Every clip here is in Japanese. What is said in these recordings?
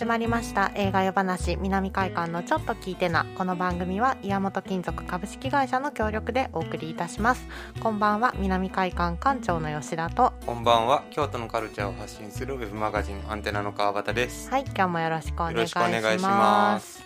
始まりました。映画夜話南海館のちょっと聞いてな。この番組は岩本金属株式会社の協力でお送りいたします。こんばんは南海館館長の吉田と。こんばんは京都のカルチャーを発信するウェブマガジンアンテナの川端です。はい今日もよろしくお願いしまます。す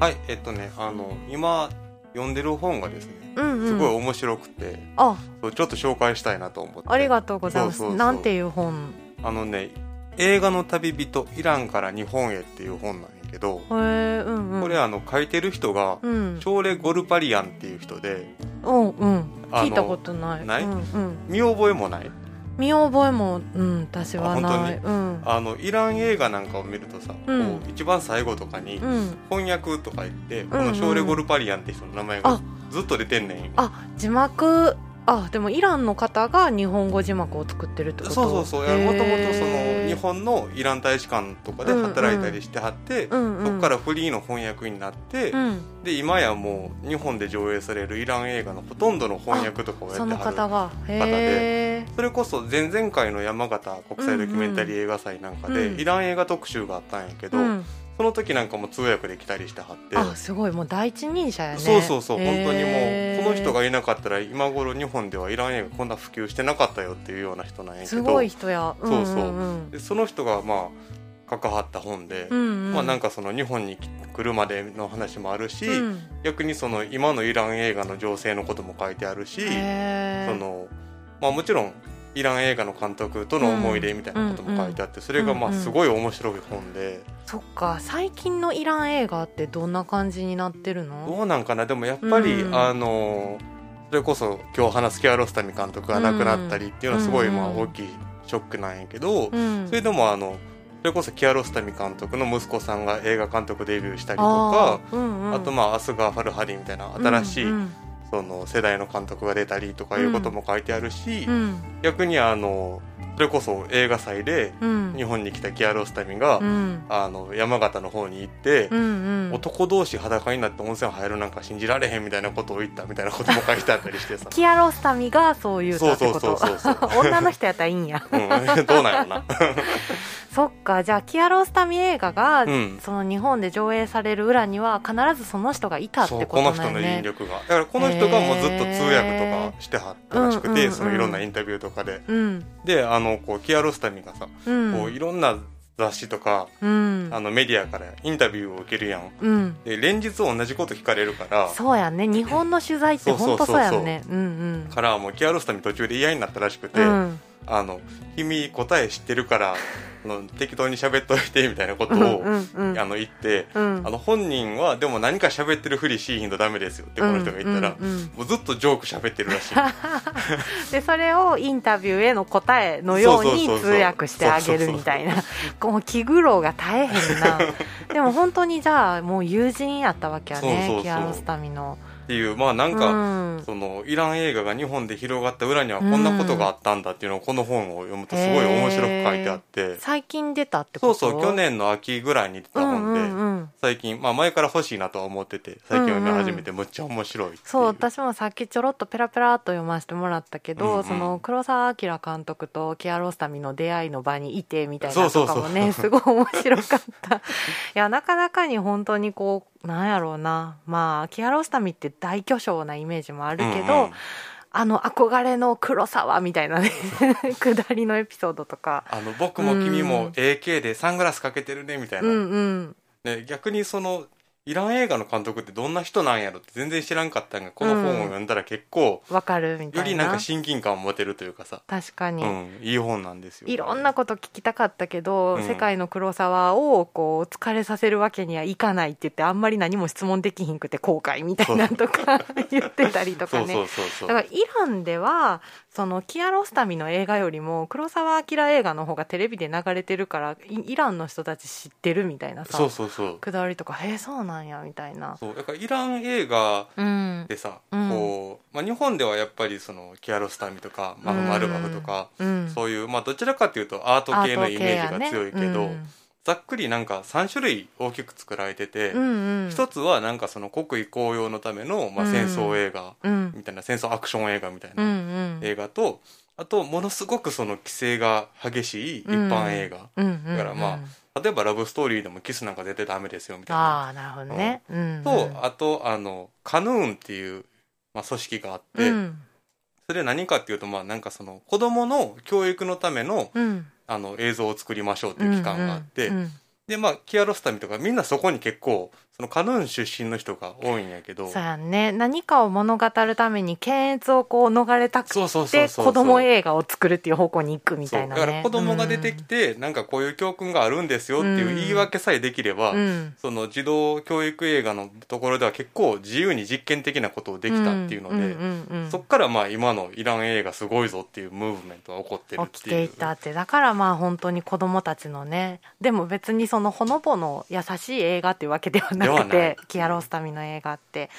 はいえっとねあの今読んでる本がですねうんうん。すごい面白くて、あ。そうちょっと紹介したいなと思って。ありがとうございます。そうそうそう。なんていう本？あのね映画の旅人イランから日本へっていう本なんやけど、うんうん。これあの書いてる人が、うん。チョーレ・ゴルパリアンっていう人でうんうん。聞いたことない。ない？うんうん、見覚えもない？見覚えもうん私はあない。本うん。あのイラン映画なんかを見るとさ、うん。こう一番最後とかにうん。翻訳とか言って、こうんうん。のショーレ・ゴルパリアンって人の名前あ。がずっと出てんねん。あ字幕あでもイランの方が日本語字幕を作ってるってこと？そうそうそう。もともとその日本のイラン大使館とかで働いたりしてはって、うん。うんそこからフリーの翻訳になって、うん。で今やもう日本で上映されるイラン映画のほとんどの翻訳とかをやってはる方が。へえそれこそ前々回の山形国際ドキュメンタリー映画祭なんかで、うん。イラン映画特集があったんやけど、うん、その時なんかも通訳で来たりしてはって。あすごい。もう第一人者やね。そうそうそう本当にもうこの人がいなかったら今頃日本ではイラン映画こんな普及してなかったよっていうような人なんやけど。すごい人や。そうそう。んんでその人がまあ関わった本で、うんうん。まあ、なんかその日本に来るまでの話もあるし、うん。逆にその今のイラン映画の情勢のことも書いてあるし、そのまあ、もちろんイラン映画の監督との思い出みたいなことも書いてあって、それがまあすごい面白い本で、そっか。最近のイラン映画ってどんな感じになってるの？どうなんかな？でもやっぱり、うん。あのそれこそ今日話すキアロスタミ監督が亡くなったりっていうのはすごいまあうん大きいショックなんやけど、うん。それでもあのそれこそキアロスタミ監督の息子さんが映画監督デビューしたりとかあ,、うんうん、あとまあアスガー・ファルハディみたいな新しい、うんうんその世代の監督が出たりとかいうことも書いてあるし、うん。逆にあのそれこそ映画祭でうん。日本に来たキアロスタミが、うん。あの山形の方に行って、うんうん。男同士裸になって温泉入るなんか信じられへんみたいなことを言ったみたいなことも書いてあったりしてさ。キアロスタミがそう言うそうそうそうそう。女の人やったらいいんや。うん、どうなんやろなそっか。じゃあキアロスタミ映画が、うん。その日本で上映される裏には必ずその人がいたってことなんやこの人の引ね力が。だからこの人がもうずっと通訳とかしてはったらしくて、そのいろんなインタビューとかで。うん。であのこうキアロスタミがさ、うん。こういろんな雑誌とかうん。あのメディアからインタビューを受けるやん。うん。で連日同じこと聞かれるからそうやね。日本の取材って本当そうやんね。うんからもうキアロスタミ途中で嫌になったらしくて、うんうんあの君答え知ってるから あの適当に喋っといてみたいなことを、うんうんうん。あの言って、うん。あの本人はでも何か喋ってるふりしいひんとダメですよってこの人が言ったら、うんうん。うんもうずっとジョーク喋ってるらしい。でそれをインタビューへの答えのように通訳してあげるみたいな。こう気苦労が大変な。でも本当にじゃあもう友人やったわけやね。キアロスタミのっていうまあなんか、うん。そのイラン映画が日本で広がった裏にはこんなことがあったんだっていうのをこの本を読むとすごい面白く書いてあって、最近出たってこと？そうそう去年の秋ぐらいに出た本で、うんうん。うん最近、まあ、前から欲しいなとは思ってて最近読み始めてむっちゃ面白いっていう。そう私もさっきちょろっとペラペラっと読ませてもらったけど、うんうん。その黒澤明監督とキアロスタミの出会いの場にいてみたいなそうそうそうとかもねすごい面白かった。いやなかなかに本当にこうなんやろうな。まあキアロスタミって大巨匠なイメージもあるけど、うんうん。あの憧れの黒沢みたいなね 下りのエピソードとか。あの僕も君うん。も AK でサングラスかけてるねみたいな、うんうん。ね、逆にそのイラン映画の監督ってどんな人なんやろって全然知らんかったんがこの本を読んだら結構わかるみたいな。よりなんか親近感を持てるというかさ、確かに、うん、いい本なんですよ。いろんなこと聞きたかったけど、うん。世界の黒沢をこう疲れさせるわけにはいかないって言ってあんまり何も質問できひんくて後悔みたいなのとか言ってたりとかね。そうそうそうだからイランではそのキアロスタミの映画よりも黒澤明映画の方がテレビで流れてるからイイランの人たち知ってるみたいなさそうそうそう。くだりとか「へえそうなんや」みたいな。そうだからイラン映画うん。でさ、うん。こう、まあ、日本ではやっぱりそのキアロスタミとかマフマルバフとか、うん、そういう、まあ、どちらかというとアート系のイメージが強いけど、ざっくりなんか3種類大きく作られてて、うんうん。うん、一つはなんかその国威高揚のための、まあ、うん。戦争映画うん。みたいな、戦争アクション映画みたいうんうなん。映画と、あとものすごくその規制が激しい一般映画、うんうんうん。だからまあ例えばラブストーリーでもキスなんか出てダメですよみたいな。ああなるほどね、うん。とあとあのカヌーンっていう、まあ、組織があって、うん。それ何かっていうとまあなんかその子供の教育のためのうん。あの映像を作りましょうっていう機関があって、でまあキアロスタミとかみんなそこに結構そのカヌーン出身の人が多いんやけど。そうやんね。何かを物語るために検閲をこう逃れたくそうそうそうて子供映画を作るっていう方向に行くみたいなね。だから子供が出てきて、なんかこういう教訓があるんですよっていう言い訳さえできれば、うん。うんその児童教育映画のところでは結構自由に実験的なことをできたっていうので、んうんうんうんそっからまあ今のイラン映画すごいぞっていうムーブメントが起こってるっていう。起きていたって。だからまあ本当に子供たちのね。でも別にそのほのぼの優しい映画っていうわけではないくてキアロスタミの映画って。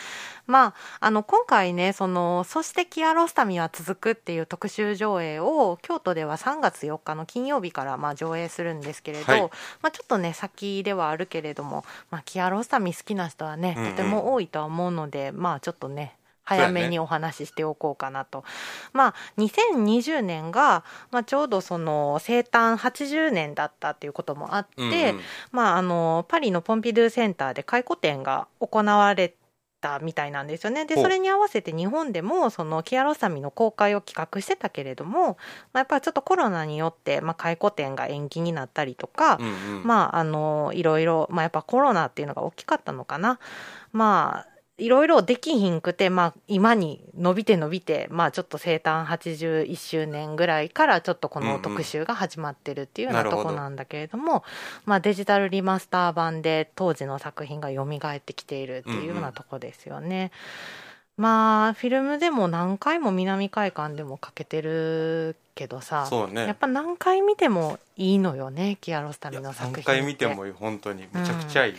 まああの今回ねその「そしてキアロスタミは続く」っていう特集上映を京都では3月4日の金曜日からまあ上映するんですけれど、はい。まあ、ちょっとね先ではあるけれども、まあ、キアロスタミ好きな人はねとても多いとは思うので、まあちょっとね早めにお話ししておこうかなと。まあ、2020年が、まあ、ちょうどその生誕80年だったっていうこともあって、うんうんまあ、あのパリのポンピドゥセンターで回顧展が行われたみたいなんですよね。でそれに合わせて日本でもそのキアロサミの公開を企画してたけれども、まあ、やっぱりちょっとコロナによって、まあ、回顧展が延期になったりとか、うんうんまああのいろいろ、まあ、やっぱコロナっていうのが大きかったのかな。まあいろいろできひんくて、まあ、今に伸びて伸びて、まあ、ちょっと生誕81周年ぐらいからちょっとこの特集が始まってるっていうようなとこなんだけれども、まあ、デジタルリマスター版で当時の作品が蘇ってきているっていうようなとこですよね。まあフィルムでも何回も南海館でもかけてるけどさね。やっぱ何回見てもいいのよねキアロスタミの作品って。何回見ても本当に。めちゃくちゃいい、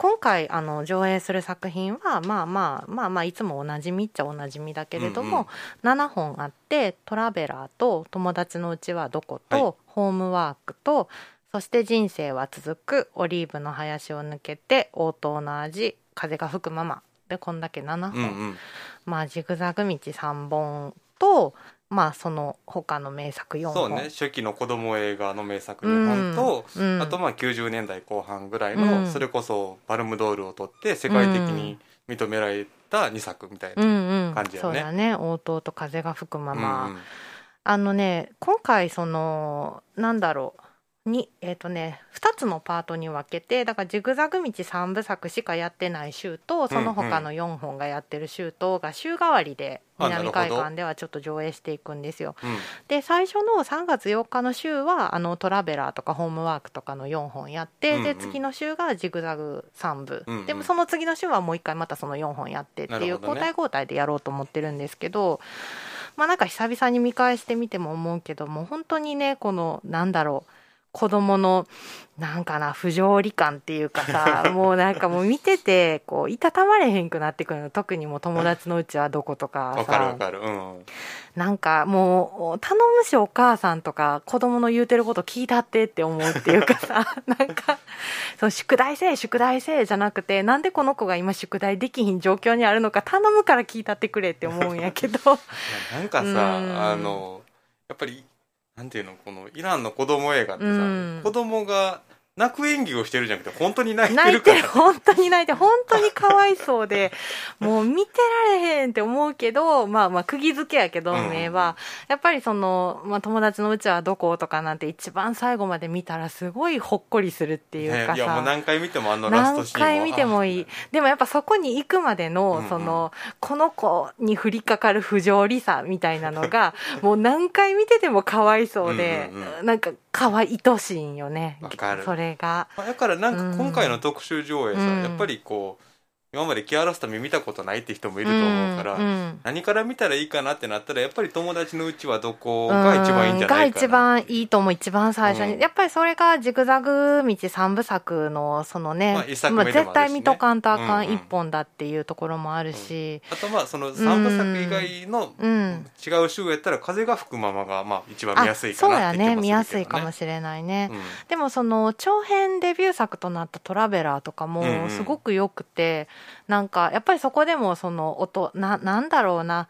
今回あの上映する作品はまあまあまあまあいつもおなじみっちゃおなじみだけれども、7本あって「トラベラー」と「友達のうちはどこ」と、はい。ホームワーク」と「そして人生は続く」「オリーブの林を抜けて」「応答の味」「風が吹くまま」でこんだけ7本、うんうん。まあジグザグ道3本とまあその他の名作4本。そうね初期の子供映画の名作2本と、うん。うんあとまあ90年代後半ぐらいうん。のそれこそパルムドールを取って世界的に認められた2作みたいな、感じやね。そうだね。応答と風が吹くまま、あのね今回そのなんだろうにえっ、とね2つのパートに分けてだからジグザグ道3部作しかやってない週とその他の4本がやってる週とが週替わりであ南海なるほど館ではちょっと上映していくんですよ。うん。で最初の3月4日の週はあのトラベラーとかホームワークとかの4本やって、うんうん。で次の週がジグザグ3部、うんうん。でもその次の週はもう一回またその4本やってっていう交代交代でやろうと思ってるんですけど、まあなんか久々に見返してみても思うけどもう本当にねこのなんだろう子供のなんかな不条理感っていうかさ もうなんかもう見ててこういたたまれへんくなってくるの特にもう友達のうちはどことかわかるわさかる。うん。なんかもう頼むしお母さんとか子供の言うてること聞いたってって思うっていうかさ なんかそう宿題せえ宿題せえじゃなくてなんでこの子が今宿題できひん状況にあるのか頼むから聞いたってくれって思うんやけど。なんかさうん。あのやっぱりなんていうのこのイランの子供映画ってさ、うん。子供が泣く演技をしてるじゃなくて本当に泣いて泣いるから。てる。本当に泣いて本当にかわいそうで もう見てられへんって思うけどまあまあ釘付けやけどうん。名は、やっぱりその、まあ、友達のうちはどことかなんて一番最後まで見たらすごいほっこりするっていうかさ、ねいやもう何回見てもあのラスト何シーンも回見てもいい。でもやっぱそこに行くまでうんうのん。そのこの子に降りかかる不条理さみたいなのが もう何回見ててもかわいそうでうんうんなんかかわいとしいんよね。わかる。それが。あだからなんか今回の特集上映さ、うん。やっぱりこう今までキアラスタミ見たことないって人もいると思うから、んん。何から見たらいいかなってなったらやっぱり友達のうちはどこが一番いいんじゃないかな。が一番いいと思う。一番最初に、うん。やっぱりそれがジグザグ道三部作のそのね、まあ一作目でもあ絶対見とかんとあかんうんうん一本だっていうところもあるし。あとまあその三部作以外のうん、違う週やったら風が吹くままがまあ一番見やすいかそうやなって気もするけど、ね、ね。見やすいかもしれないね、うん。でもその長編デビュー作となった「トラベラー」とかうんうん。もすごくよくて、なんかやっぱりそこでもその音ななんだろうな。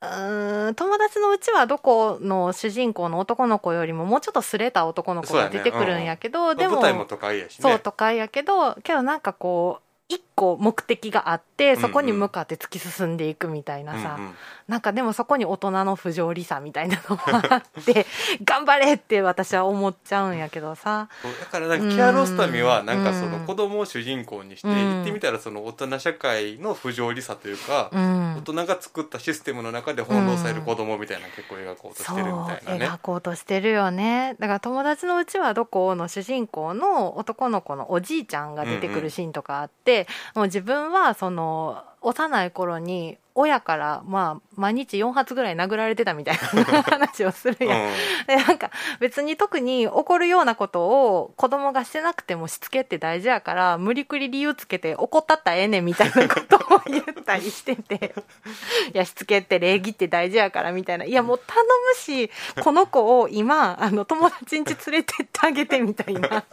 うーん友達のうちはどこの主人公の男の子よりももうちょっとすれた男の子が出てくるんやけど、でも舞台も都会やしね。そう都会やけどけどなんかこう一個目的があってそこに向かって突き進んでいくみたいなさ、うんうん。なんかでもそこに大人の不条理さみたいなのもあって 頑張れって私は思っちゃうんやけどさ。だからなんかキアロスタミはなんかそうん。の子供を主人公にしてうん言ってみたらその大人社会の不条理さというかうん。大人が作ったシステムの中で翻弄される子供みたいな結構描こうとしてるみたいなね。描こうとしてるよね。だから友達のうちはどこの主人公の男の子のおじいちゃんが出てくるシーンとかあって、もう自分はその幼い頃に親からまあ毎日4発ぐらい殴られてたみたいな話をするやん。うん。でなんか別に特に怒るようなことを子供がしてなくてもしつけって大事やから無理くり理由つけて怒ったったらええねんみたいなことを言ったりしてて。いやしつけって礼儀って大事やからみたいな。いやもう頼むしこの子を今あの友達ん家連れてってあげてみたいな。だか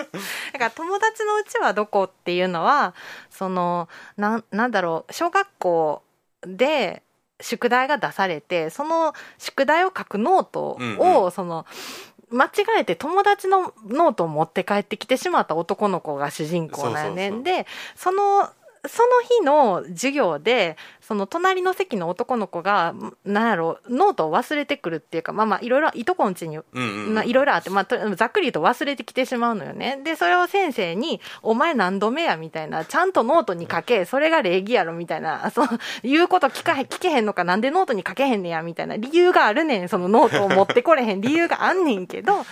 ら友達のうちはどこっていうのはそのなんなんだろう小学校で宿題が出されてその宿題を書くノートを、うん。うその間違えて友達のノートを持って帰ってきてしまった男の子が主人公なんやね。そうそうそう。でそのその日の授業でその隣の席の男の子がなんやろノートを忘れてくるっていうかまあまあいろいろいとこんちにまあ、いろいろあって、まあと、ざっくり言うと忘れてきてしまうのよね。で、それを先生に、お前何度目やみたいな、ちゃんとノートに書け、それが礼儀やろみたいな、そう、言うこと聞かへん、聞けへんのか、なんでノートに書けへんねやみたいな、理由があるねん、そのノートを持ってこれへん理由があんねんけど、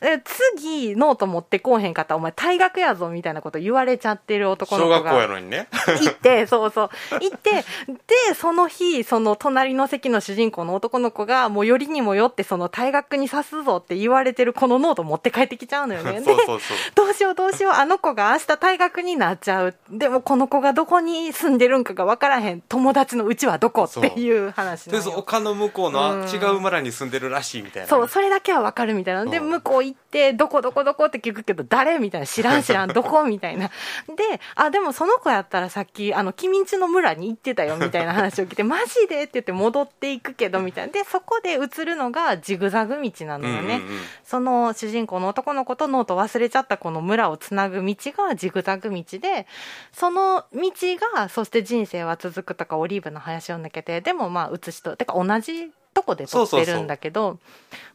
え次、ノート持ってこうへんかったら、お前退学やぞみたいなこと言われちゃってる男の子が。小学校やのにね行って、そうそう。行って、で、その日、その隣の席の主人公の男の子が、もうよりにもよって、その退学にさすぞって言われてるこのノート持って帰ってきちゃうのよね。でそうそうそうどうしようどうしよう、あの子が明日退学になっちゃう。でもこの子がどこに住んでるんかがわからへん。友達のうちはどこっていう話とりあえずなのよ。丘の向こうのうん違う村に住んでるらしいみたいなそう、それだけはわかるみたいな。で、うん向こう行って、どこどこどこって聞くけど、誰みたいな。知らん知らん、どこみたいな。で、あ、でもその子やったらさっき、あの、君んちの村に行ってたよ、みたいな話を聞いて、マジでって言って戻っていくけど、みたいな。で、そこで映るのがジグザグ道なのよね。うんうんうんその主人公の男の子とノート忘れちゃったこの村をつなぐ道がジグザグ道でその道がそして人生は続くとかオリーブの林を抜けてでもまあ写しとてか同じとこで撮ってるんだけど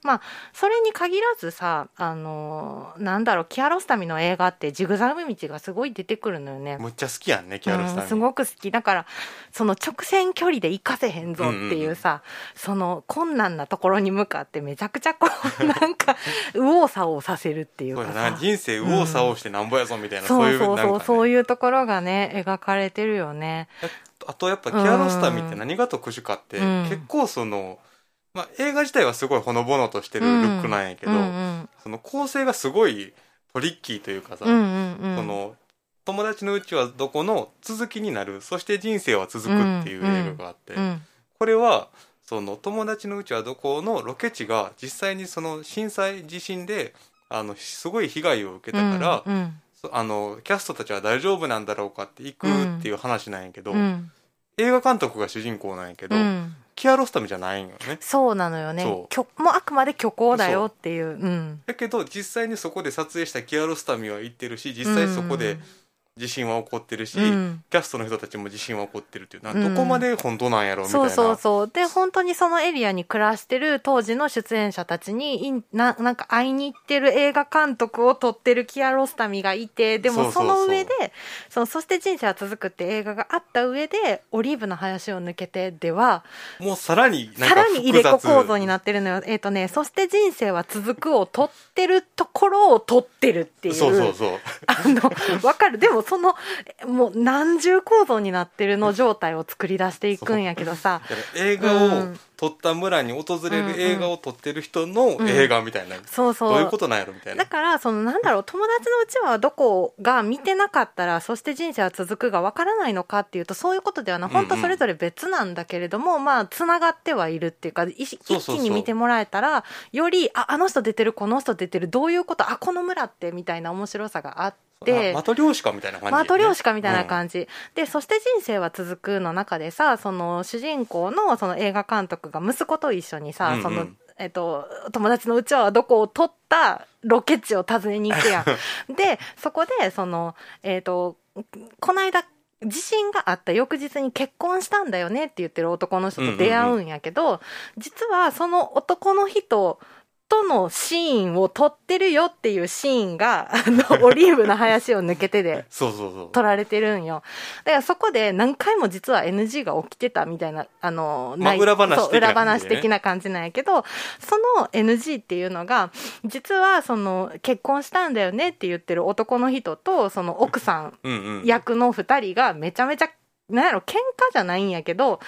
まあそれに限らずさあのーなんだろうキアロスタミの映画ってジグザグ道がすごい出てくるのよね。むっちゃ好きやんねキャロスタミ。うんすごく好き。だからその直線距離で行かせへんぞっていうさ、その困難なところに向かってめちゃくちゃこう なんか右往左往させるっていうかさ。人生右往左往してなんぼやぞみたいな、そういうそうそう、そういうところがね描かれてるよね。あとやっぱキアロスタミって何が特殊かって、うん。結構その、まあ、映画自体はすごいほのぼのとしてるルックなんやけど、その構成がすごいトリッキーというかさ、その友達のうちはどこの続きになるそして人生は続くっていう映画があって、うん。これはその友達のうちはどこのロケ地が実際にその震災地震であのすごい被害を受けたから、あのキャストたちは大丈夫なんだろうかって行くっていう話なんやけど、うん映画監督が主人公なんやけど、うん。キアロスタミじゃないんよね。そうなのよね。もうあくまで虚構だよっていう。うん。だけど実際にそこで撮影したキアロスタミは行ってるし実際そこで地震は起こってるし、うん。キャストの人たちも地震は起こってるっていう。どこまで本当なんやろみたいな、そうそうそう。で本当にそのエリアに暮らしてる当時の出演者たちにななんか会いに行ってる映画監督を撮ってるキアロスタミがいてでもその上でそのそして人生は続くって映画があった上でオリーブの林を抜けてではもうさらにさからに入れ子構造になってるのよ。えっ、とね、そして人生は続くを撮ってるところを撮ってるっていう。そうそうそう。あの、わかる。でもその、もう何重構造になってるの状態を作り出していくんやけどさ。映画をうん撮った村に訪れうんうん。る映画を撮ってる人の映画みたいな、そうそう。どういうことなんやろみたいな。だから、そのなんだろう、友達のうちはどこが見てなかったら、そして人生は続くがわからないのかっていうと、そういうことではない。本当それぞれ別なんだけれども、まあ、つながってはいるっていうか、一気に見てもらえたら、より、あ、あの人出てる、この人出てる、どういうこと、あ、この村って、みたいな面白さがあって、でマトリョーシカみたいな感じ、マトリョーシカみたいなじ、感じ、でそして人生は続くの中でさその主人公のその映画監督が息子と一緒にさ、うんうん。そのえっと、友達のうちわはどこを撮ったロケ地を訪ねに行くやん。でそこでその、えっとこの間地震があった翌日に結婚したんだよねって言ってる男の人と出会うんやけど、実はその男の人とのシーンを撮ってるよっていうシーンが、あの、オリーブの林を抜けてで そうそうそう。撮られてるんよ。だからそこで何回も実は NG が起きてたみたいな、あの、ないまあ裏話的な裏感じでね。話的な感じなんやけど、その NG っていうのが、実はその結婚したんだよねって言ってる男の人と、その奥さん。役の二人がめちゃめちゃ、なんやろ、喧嘩じゃないんやけど、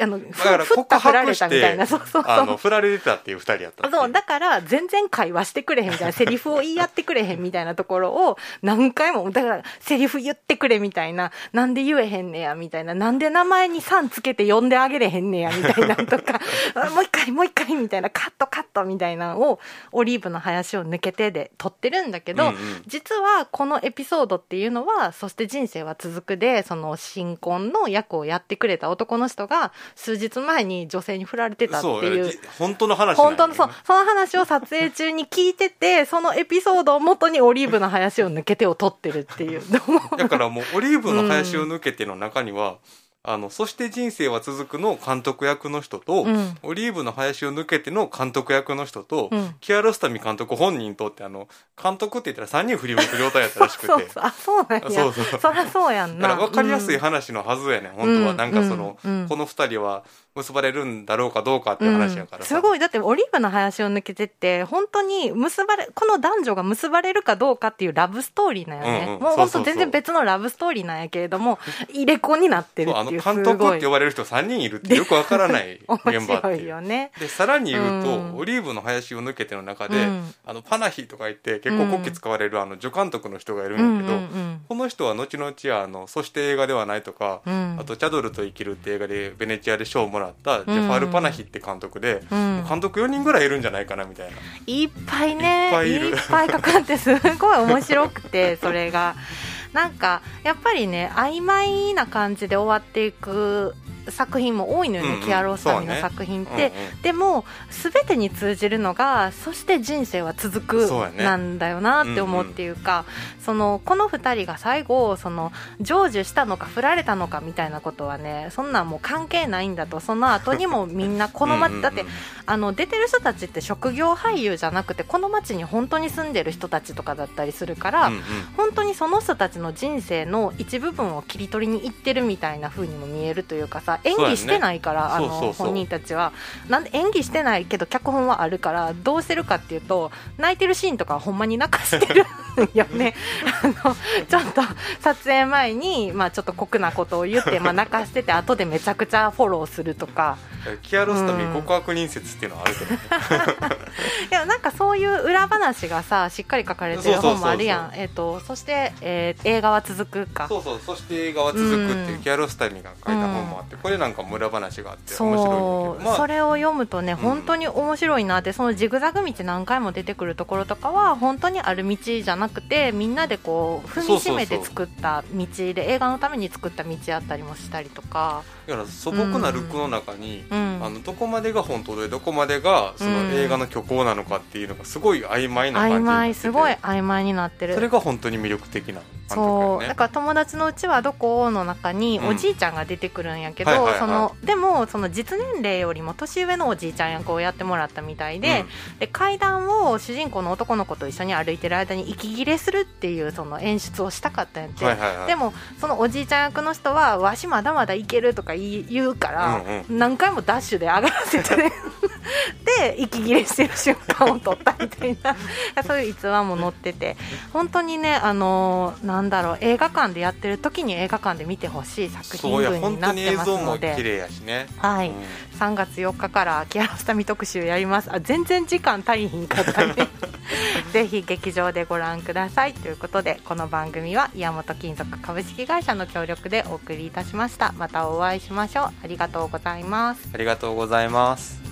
あの、ふだからふった振られたみたいな、告そうそうそう。あの振られてたっていう二人やったそう、だから全然会話してくれへんみたいな、セリフを言い合ってくれへんみたいなところを何回も、だからセリフ言ってくれみたいな、なんで言えへんねやみたいな、なんで名前にさんつけて呼んであげれへんねやみたいなとか、あ もう一回もう一回みたいな、カットカットみたいなのをオリーブの林を抜けてで撮ってるんだけど、うんうん。実はこのエピソードっていうのは、そして人生は続くで、その新婚の役をやってくれた男の人が数日前に女性に振られてたっていう。じ本当の話本当のそう、その話を撮影中に聞いてて、そのエピソードを元にオリーブの林を抜けてを撮ってるっていう。だからもうオリーブの林を抜けての中には、あのそして人生は続くの監督役の人と、うん。オリーブの林を抜けての監督役の人と、うん。キアロスタミ監督本人とってあの監督って言ったら3人振り向く状態やったらしくて。そうそう、あ、そうなんや。そうそうそりゃそうやんな。だから分かりやすいうん。話のはずやねん、本当は、うん。なんかその、この2人は結ばれるんだろうかどうかっていう話やからさ、すごい。だってオリーブの林を抜けてって本当に結ばれこの男女が結ばれるかどうかっていうラブストーリーなんよね、うんうん。もう本当全然別のラブストーリーなんやけれども入れ子になってるっていう監督って呼ばれる人3人いるってよくわからない面現場って 白いいうよね。でさらに言うと、うん。オリーブの林を抜けての中で、うん。あのパナヒとか言って結構国旗使われるあの助監督の人がいるうんんやけど、うんこの人は後々あのそして映画ではないとか、うん。あと「チャドルと生きる」って映画でベネチアで賞をもらったジェファール・パナヒって監督で、うん。監督4人ぐらいいるんじゃないかなみたいな。いっぱいねいっぱいいる。ぱいかかってすごい面白くて それが。なんかやっぱりね曖昧な感じで終わっていく作品も多いのよね、うんうん。キアロースタミのそうね。作品って、うんうん。でも全てに通じるのがそして人生は続くなんだよなって思うっていうかそのこの2人が最後その成就したのか振られたのかみたいなことはねそんなんもう関係ないんだと。その後にもみんな このうんうんうん。街だってあの出てる人たちって職業俳優じゃなくてこの街に本当に住んでる人たちとかだったりするから、うんうん。本当にその人たちの人生の一部分を切り取りに行ってるみたいな風にも見えるというかさ演技してないから、ね。そうそうそう。本人たちは。なんで演技してないけど脚本はあるからどうしてるかっていうと泣いてるシーンとかはほんまに泣かしてる。ん よね。あのちょっと撮影前に、まあ、ちょっと酷なことを言って、まあ、泣かしてて後でめちゃくちゃフォローするとか。キアロスタミうん告白人説っていうのはあるけどね、いやなんかそういう裏話がさしっかり書かれてる本もあるやん。えっ、とそして、えー映画は続くか。そうそうそして映画は続くっていううん。キアロスタミが書いた本もあって、これなんかも裏話があって面白いまあそれを読むとねん本当に面白いな。ってそのジグザグ道何回も出てくるところとかは本当にある道じゃなくてみんなでこう踏みしめて作った道で映画のために作った道やったりもしたりとか、だから素朴なルックの中に、うん、あのどこまでが本当でどこまでがその映画の虚構なのかっていうのがすごい曖昧な感じ曖昧すごい曖昧になってる。それが本当に魅力的なそう、やね。だから友達のうちはどこの中にうん。おじいちゃんが出てくるんやけど、そのでもその実年齢よりも年上のおじいちゃん役をやってもらったみたいで,、で階段を主人公の男の子と一緒に歩いてる間に息切れするっていうその演出をしたかったんやって、でもそのおじいちゃん役の人はわしまだまだいけるとか言うから、うん何回もダッシュで上がらせてね。で息切れしてる瞬間を撮ったみたいな。そういう逸話も載ってて。本当にねあのーなんだろう映画館でやってる時に映画館で見てほしい作品群になってますので。麗やしね。はい。うん。3月4日からキアラスタミ特集やります。あ全然時間足りひんかったね。ぜひ劇場でご覧ください。ということでこの番組は岩本金属株式会社の協力でお送りいたしました。またお会いしましょう。ありがとうございます。ありがとうございます